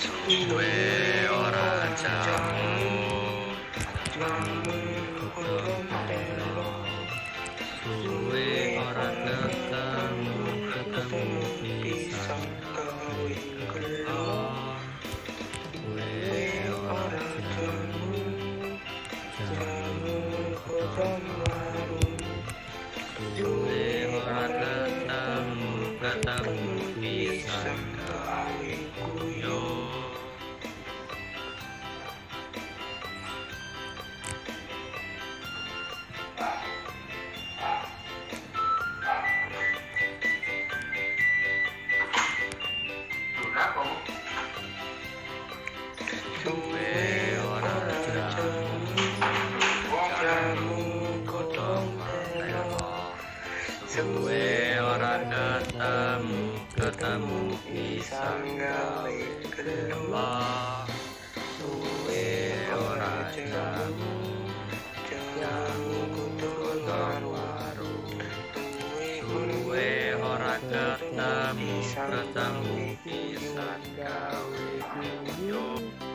suwe ora jamu suwe ora ketemu ketemu ora jamu jamu kodong warung Suwe orang ketemu ketemu pisang gawe kedua Suwe orang jamu jamu kutulan warung Suwe orang ketemu ketemu pisang gawe kedua